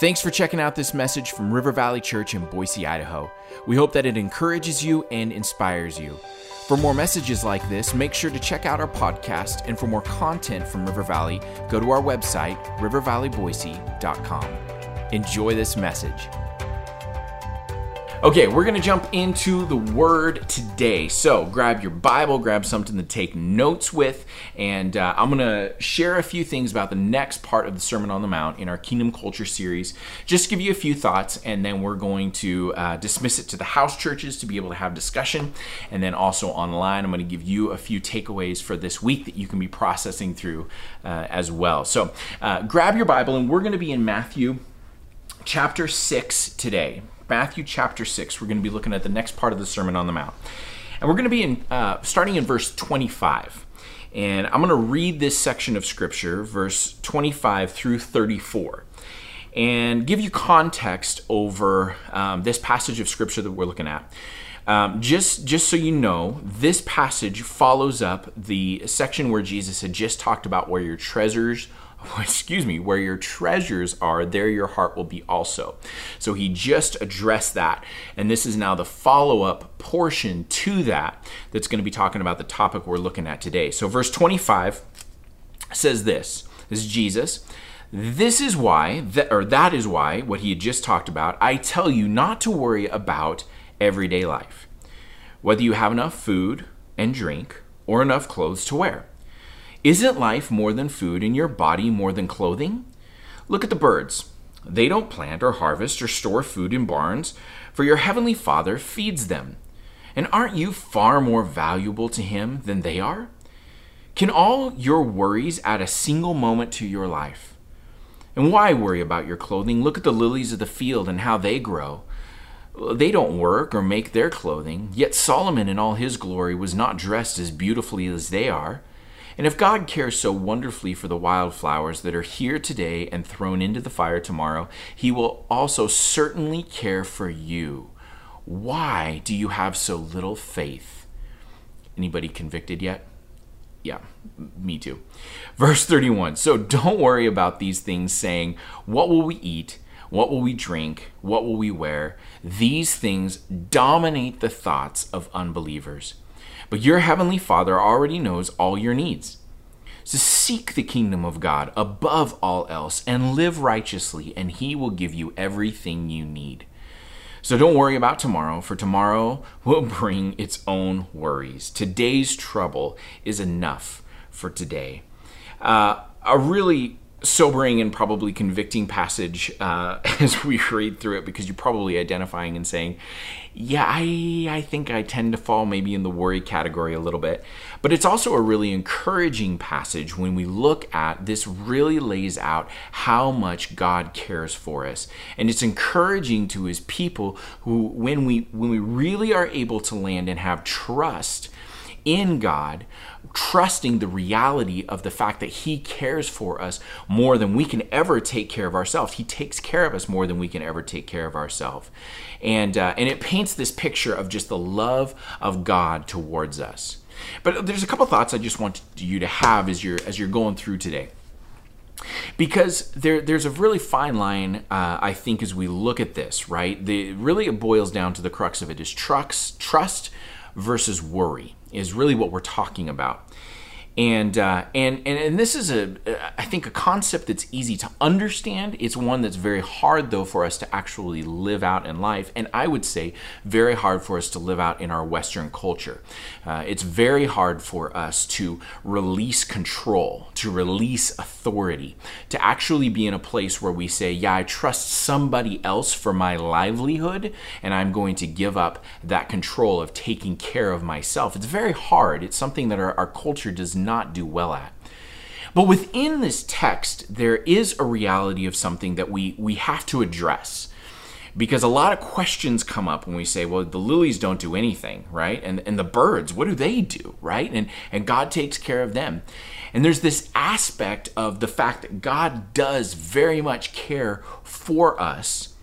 Thanks for checking out this message from River Valley Church in Boise, Idaho. We hope that it encourages you and inspires you. For more messages like this, make sure to check out our podcast. And for more content from River Valley, go to our website, rivervalleyboise.com. Enjoy this message. Okay, we're to jump into the word today. So grab your Bible, grab something to take notes with, and uh, I'm to share a few things about the next part of the Sermon on the Mount in our Kingdom Culture series. Just give you a few thoughts, and then we're going to uh, dismiss it to the house churches to be able to have discussion. And then also online, I'm to give you a few takeaways for this week that you can be processing through uh, as well. So uh, grab your Bible, and we're to be in Matthew chapter 6 today. Matthew chapter 6. We're going to be looking at the next part of the Sermon on the Mount. And we're going to be in, uh, starting in verse 25. And I'm going to read this section of Scripture, verse 25 through 34, and give you context over um, this passage of Scripture that we're looking at. Um, just, just so you know, this passage follows up the section where Jesus had just talked about where your treasures excuse me, where your treasures are, there your heart will be also. So he just addressed that. And this is now the follow up portion to that that's going to be talking about the topic we're looking at today. So, verse 25 says this this is Jesus. This is why, or that is why, what he had just talked about, I tell you not to worry about everyday life. Whether you have enough food and drink or enough clothes to wear. Isn't life more than food and your body more than clothing? Look at the birds. They don't plant or harvest or store food in barns, for your heavenly Father feeds them. And aren't you far more valuable to Him than they are? Can all your worries add a single moment to your life? And why worry about your clothing? Look at the lilies of the field and how they grow. They don't work or make their clothing, yet Solomon in all his glory was not dressed as beautifully as they are. And if God cares so wonderfully for the wildflowers that are here today and thrown into the fire tomorrow, He will also certainly care for you. Why do you have so little faith? Anybody convicted yet? Yeah, me too. Verse 31 So don't worry about these things, saying, What will we eat? What will we drink? What will we wear? These things dominate the thoughts of unbelievers. But your heavenly Father already knows all your needs. So seek the kingdom of God above all else and live righteously, and He will give you everything you need. So don't worry about tomorrow, for tomorrow will bring its own worries. Today's trouble is enough for today. Uh, a really sobering and probably convicting passage uh, as we read through it because you're probably identifying and saying, yeah, I, I think I tend to fall maybe in the worry category a little bit. But it's also a really encouraging passage when we look at this really lays out how much God cares for us. And it's encouraging to his people who when we when we really are able to land and have trust in God, trusting the reality of the fact that He cares for us more than we can ever take care of ourselves. He takes care of us more than we can ever take care of ourselves. And, uh, and it paints this picture of just the love of God towards us. But there's a couple thoughts I just want you to have as you're, as you're going through today because there, there's a really fine line uh, i think as we look at this right the really it boils down to the crux of it is trust trust versus worry is really what we're talking about. And, uh, and and and this is a I think a concept that's easy to understand. It's one that's very hard though for us to actually live out in life, and I would say very hard for us to live out in our Western culture. Uh, it's very hard for us to release control, to release authority, to actually be in a place where we say, "Yeah, I trust somebody else for my livelihood, and I'm going to give up that control of taking care of myself." It's very hard. It's something that our, our culture does not do well at. But within this text, there is a reality of something that we, we have to address. Because a lot of questions come up when we say, well, the lilies don't do anything, right? And, and the birds, what do they do, right? And, and God takes care of them. And there's this aspect of the fact that God does very much care for us.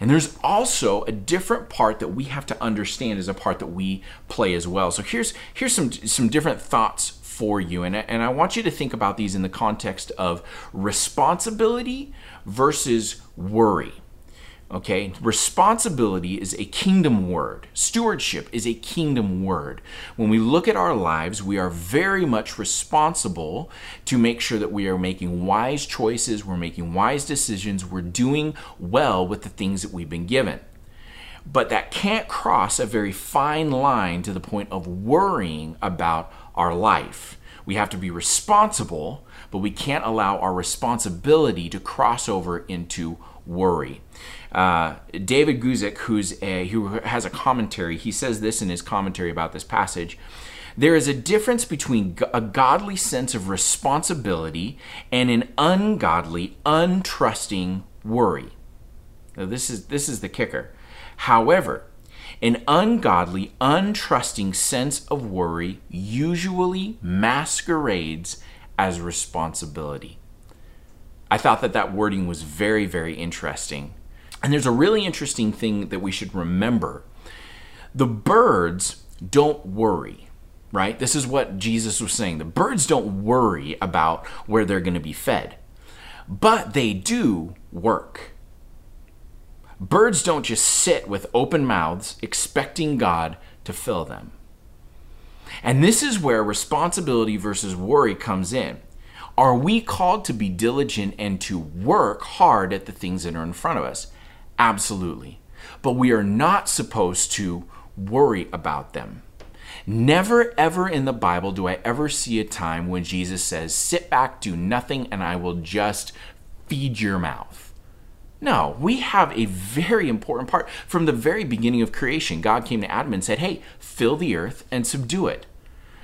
And there's also a different part that we have to understand as a part that we play as well. So here's here's some some different thoughts for you. And, and I want you to think about these in the context of responsibility versus worry. Okay, responsibility is a kingdom word. Stewardship is a kingdom word. When we look at our lives, we are very much responsible to make sure that we are making wise choices, we're making wise decisions, we're doing well with the things that we've been given. But that can't cross a very fine line to the point of worrying about our life. We have to be responsible, but we can't allow our responsibility to cross over into worry. Uh, David Guzik, who's a, who has a commentary, he says this in his commentary about this passage. There is a difference between a godly sense of responsibility and an ungodly, untrusting worry. Now, this is this is the kicker. However, an ungodly, untrusting sense of worry usually masquerades as responsibility. I thought that that wording was very, very interesting. And there's a really interesting thing that we should remember. The birds don't worry, right? This is what Jesus was saying. The birds don't worry about where they're going to be fed, but they do work. Birds don't just sit with open mouths expecting God to fill them. And this is where responsibility versus worry comes in. Are we called to be diligent and to work hard at the things that are in front of us? Absolutely. But we are not supposed to worry about them. Never, ever in the Bible do I ever see a time when Jesus says, Sit back, do nothing, and I will just feed your mouth. No, we have a very important part. From the very beginning of creation, God came to Adam and said, Hey, fill the earth and subdue it.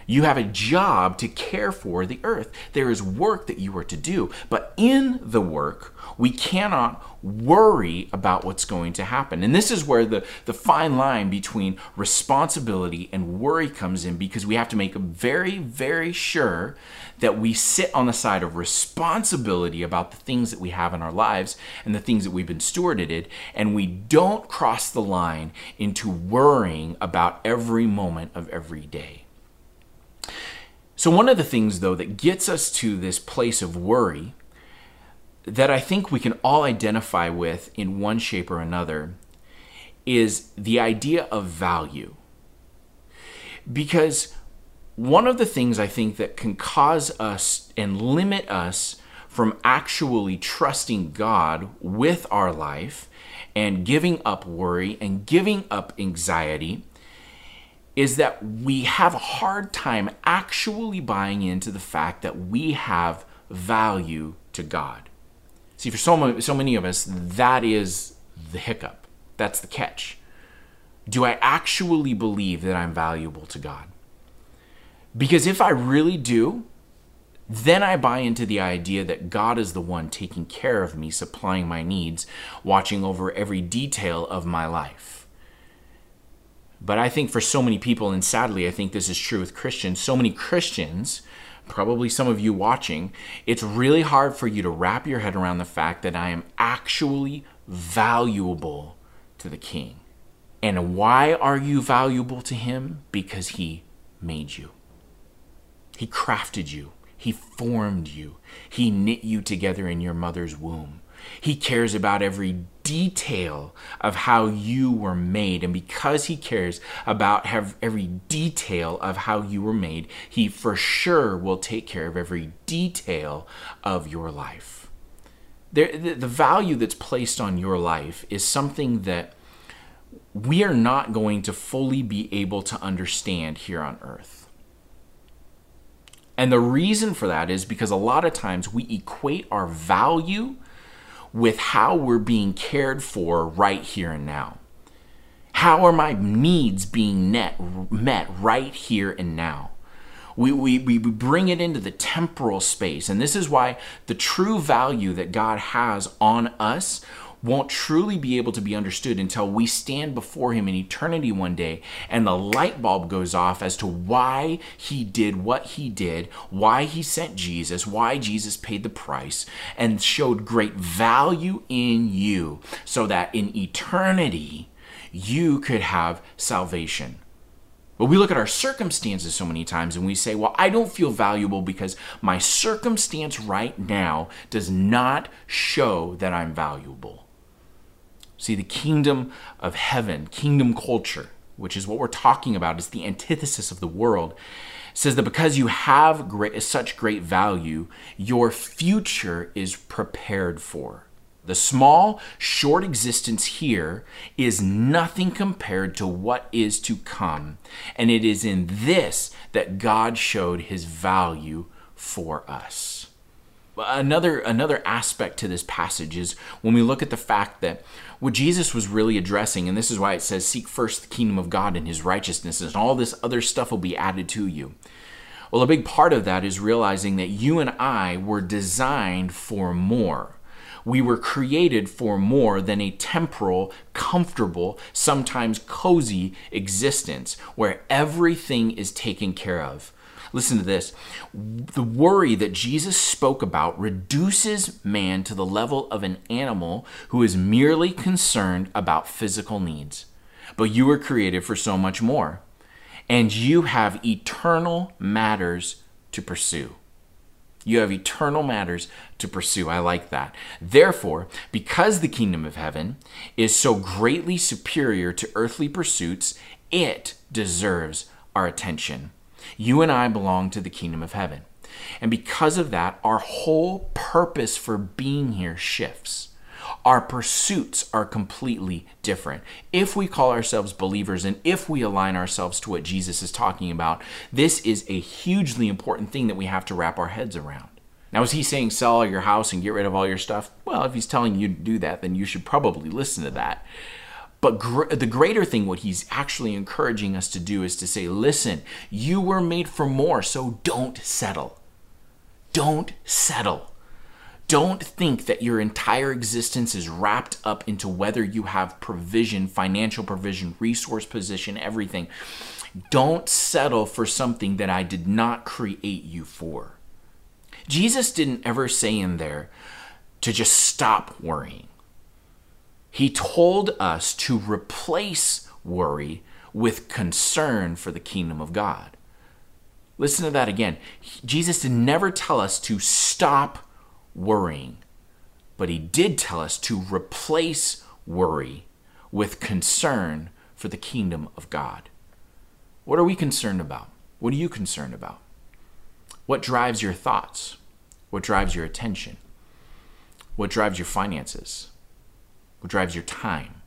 You have a job to care for the earth. There is work that you are to do. But in the work, we cannot worry about what's going to happen. And this is where the, the fine line between responsibility and worry comes in because we have to make very, very sure that we sit on the side of responsibility about the things that we have in our lives and the things that we've been stewarded, and we don't cross the line into worrying about every moment of every day. So, one of the things, though, that gets us to this place of worry that I think we can all identify with in one shape or another is the idea of value. Because one of the things I think that can cause us and limit us from actually trusting God with our life and giving up worry and giving up anxiety is that we have a hard time actually buying into the fact that we have value to God. See, for so, so many of us, that is the hiccup. That's the catch. Do I actually believe that I'm valuable to God? Because if I really do, then I buy into the idea that God is the one taking care of me, supplying my needs, watching over every detail of my life. But I think for so many people, and sadly, I think this is true with Christians, so many Christians, probably some of you watching, it's really hard for you to wrap your head around the fact that I am actually valuable to the King. And why are you valuable to Him? Because He made you, He crafted you, He formed you, He knit you together in your mother's womb. He cares about every detail of how you were made. And because He cares about every detail of how you were made, He for sure will take care of every detail of your life. the, value that's placed on your life is something that we are not going to fully be able to understand here on earth. And the reason for that is because a lot of times we equate our value with how we're being cared for right here and now. How are my needs being met, met right here and now? We, we, we bring it into the temporal space. And this is why the true value that God has on us won't truly be able to be understood until we stand before Him in eternity one day and the light bulb goes off as to why He did what He did, why He sent Jesus, why Jesus paid the price, and showed great value in you so that in eternity you could have salvation. But we look at our circumstances so many times and we say, well, I don't feel valuable because my circumstance right now does not show that I'm valuable. See, the kingdom of heaven, kingdom culture, which is what we're talking about, is the antithesis of the world, says that because you have great, such great value, your future is prepared for. The small, short existence here is nothing compared to what is to come. And it is in this that God showed his value for us. Another, another aspect to this passage is when we look at the fact that what Jesus was really addressing, and this is why it says, Seek first the kingdom of God and his righteousness, and all this other stuff will be added to you. Well, a big part of that is realizing that you and I were designed for more we were created for more than a temporal, comfortable, sometimes cozy existence where everything is taken care of. Listen to this. The worry that Jesus spoke about reduces man to the level of an animal who is merely concerned about physical needs. But you were created for so much more, and you have eternal matters to pursue. You have eternal matters to pursue. I like that. Therefore, because the kingdom of heaven is so greatly superior to earthly pursuits, it deserves our attention. You and I belong to the kingdom of heaven. And because of that, our whole purpose for being here shifts our pursuits are completely different. If we call ourselves believers and if we align ourselves to what Jesus is talking about, this is a hugely important thing that we have to wrap our heads around. Now, is he saying sell your house and get rid of all your stuff? Well, if he's telling you to do that, then you should probably listen to that. But gr- the greater thing, what he's actually encouraging us to do is to say, listen, you were made for more, so don't settle. Don't settle. Don't think that your entire existence is wrapped up into whether you have provision, financial provision, resource position, everything. Don't settle for something that I did not create you for. Jesus didn't ever say in there to just stop worrying. He told us to replace worry with concern for the kingdom of God. Listen to that again. Jesus did never tell us to stop worrying, but he did tell us to replace worry with concern for the kingdom of God. What are we concerned about? What are you concerned about? What drives your thoughts? What drives your attention? What drives your finances? What drives your time?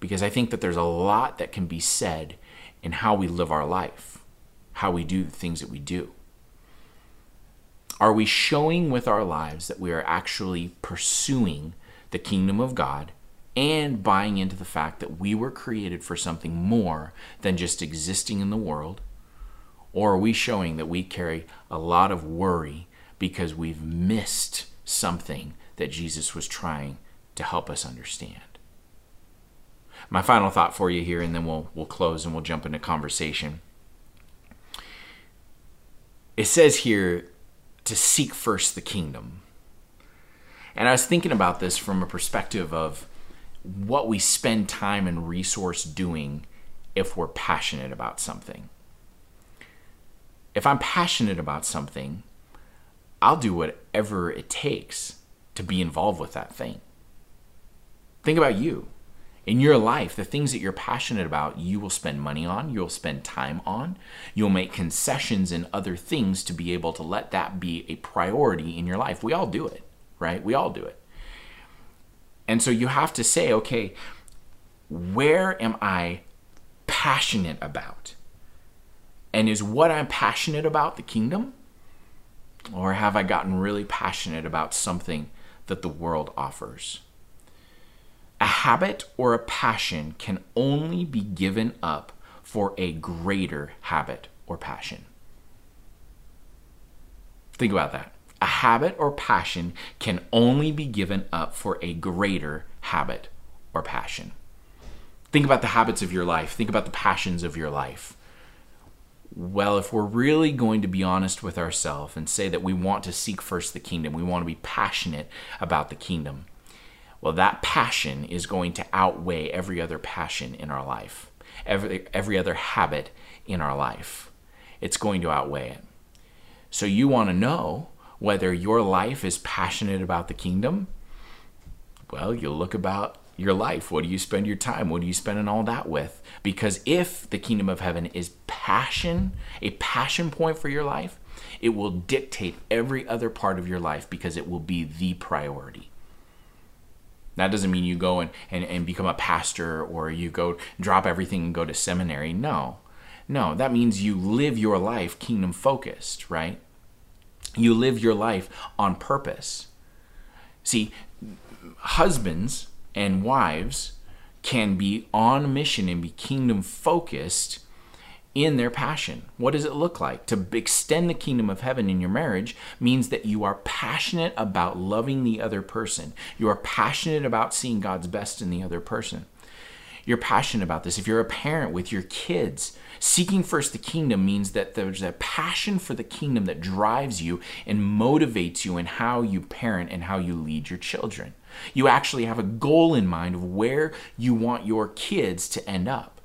Because I think that there's a lot that can be said in how we live our life, how we do the things that we do. Are we showing with our lives that we are actually pursuing the kingdom of God and buying into the fact that we were created for something more than just existing in the world? Or are we showing that we carry a lot of worry because we've missed something that Jesus was trying to help us understand? My final thought for you here, and then we'll, we'll close and we'll jump into conversation. It says here to seek first the kingdom. And I was thinking about this from a perspective of what we spend time and resource doing if we're passionate about something. If I'm passionate about something, I'll do whatever it takes to be involved with that thing. Think about you in your life, the things that you're passionate about, you will spend money on, you'll spend time on, you'll make concessions and other things to be able to let that be a priority in your life. We all do it, right? We all do it. And so you have to say, okay, where am I passionate about? And is what I'm passionate about the kingdom? Or have I gotten really passionate about something that the world offers? A habit or a passion can only be given up for a greater habit or passion. Think about that. A habit or passion can only be given up for a greater habit or passion. Think about the habits of your life. Think about the passions of your life. Well, if we're really going to be honest with ourselves and say that we want to seek first the kingdom, we want to be passionate about the kingdom, well, that passion is going to outweigh every other passion in our life. every, every other habit in our life. It's going to outweigh it. So you want to know whether your life is passionate about the kingdom? Well, you look about your life. What do you spend your time? What are you spending all that with? Because if the kingdom of heaven is passion, a passion point for your life, it will dictate every other part of your life because it will be the priority. That doesn't mean you go and, and, and become a pastor or you go drop everything and go to seminary. No. No, that means you live your life kingdom focused, right? You live your life on purpose. See, husbands and wives can be on mission and be kingdom focused in their passion. What does it look like? To extend the kingdom of heaven in your marriage means that you are passionate about loving the other person. You are passionate about seeing God's best in the other person. You're passionate about this. If you're a parent with your kids, seeking first the kingdom means that there's a passion for the kingdom that drives you and motivates you in how you parent and how you lead your children. You actually have a goal in mind of where you want your kids to end up.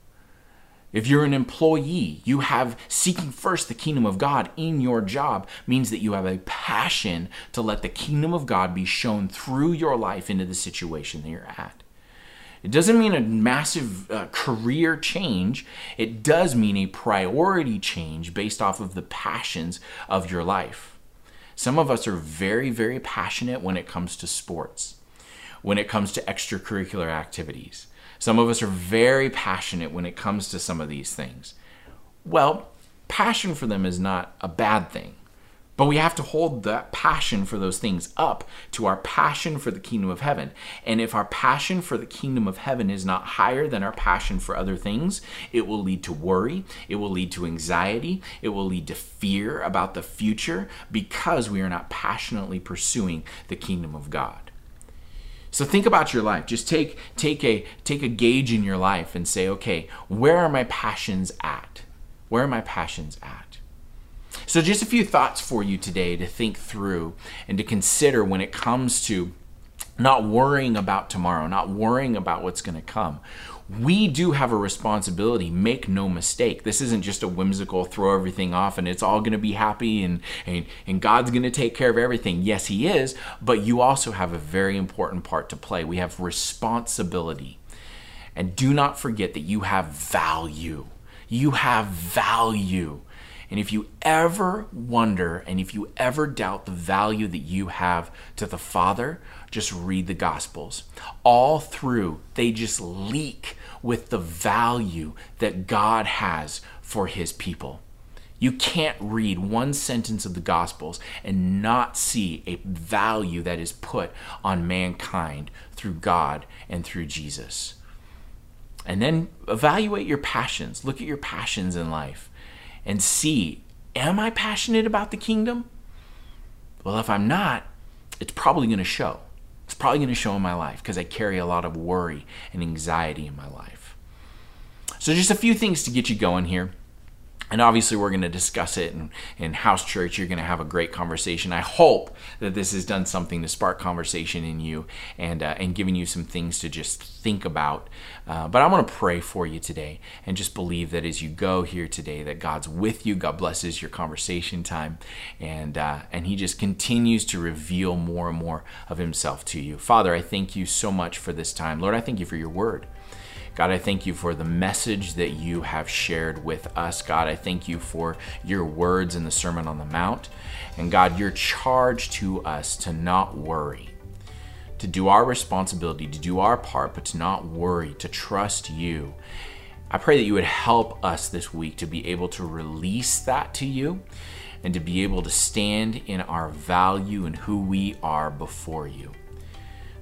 If you're an employee, you have seeking first the kingdom of God in your job means that you have a passion to let the kingdom of God be shown through your life into the situation that you're at. It doesn't mean a massive uh, career change. It does mean a priority change based off of the passions of your life. Some of us are very, very passionate when it comes to sports when it comes to extracurricular activities. Some of us are very passionate when it comes to some of these things. Well, passion for them is not a bad thing. But we have to hold that passion for those things up to our passion for the kingdom of heaven. And if our passion for the kingdom of heaven is not higher than our passion for other things, it will lead to worry, it will lead to anxiety, it will lead to fear about the future because we are not passionately pursuing the kingdom of God. So think about your life. Just take take a take a gauge in your life and say, okay, where are my passions at? Where are my passions at? So just a few thoughts for you today to think through and to consider when it comes to not worrying about tomorrow, not worrying about what's going to come we do have a responsibility. Make no mistake. This isn't just a whimsical throw everything off and it's all going to be happy and, and, and God's going to take care of everything. Yes, He is, but you also have a very important part to play. We have responsibility. And do not forget that you have value. You have value. And if you ever wonder and if you ever doubt the value that you have to the Father, just read the Gospels. All through, they just leak with the value that God has for his people. You can't read one sentence of the Gospels and not see a value that is put on mankind through God and through Jesus. And then evaluate your passions. Look at your passions in life and see am I passionate about the kingdom? Well, if I'm not, it's probably going to show. It's probably going to show in my life because I carry a lot of worry and anxiety in my life. So, just a few things to get you going here. And obviously, we're going to discuss it in, in house church. You're going to have a great conversation. I hope that this has done something to spark conversation in you and, uh, and giving you some things to just think about. Uh, but I want to pray for you today and just believe that as you go here today, that God's with you. God blesses your conversation time, and uh, and He just continues to reveal more and more of Himself to you. Father, I thank you so much for this time. Lord, I thank you for your word. God, I thank you for the message that you have shared with us. God, I thank you for your words in the Sermon on the Mount. And God, your charge to us to not worry, to do our responsibility, to do our part, but to not worry, to trust you. I pray that you would help us this week to be able to release that to you and to be able to stand in our value and who we are before you.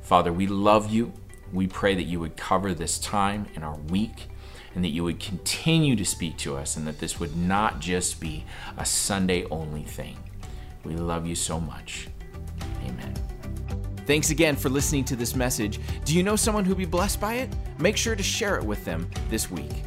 Father, we love you. We pray that you would cover this time in our week and that you would continue to speak to us and that this would not just be a Sunday only thing. We love you so much. Amen. Thanks again for listening to this message. Do you know someone who'd be blessed by it? Make sure to share it with them this week.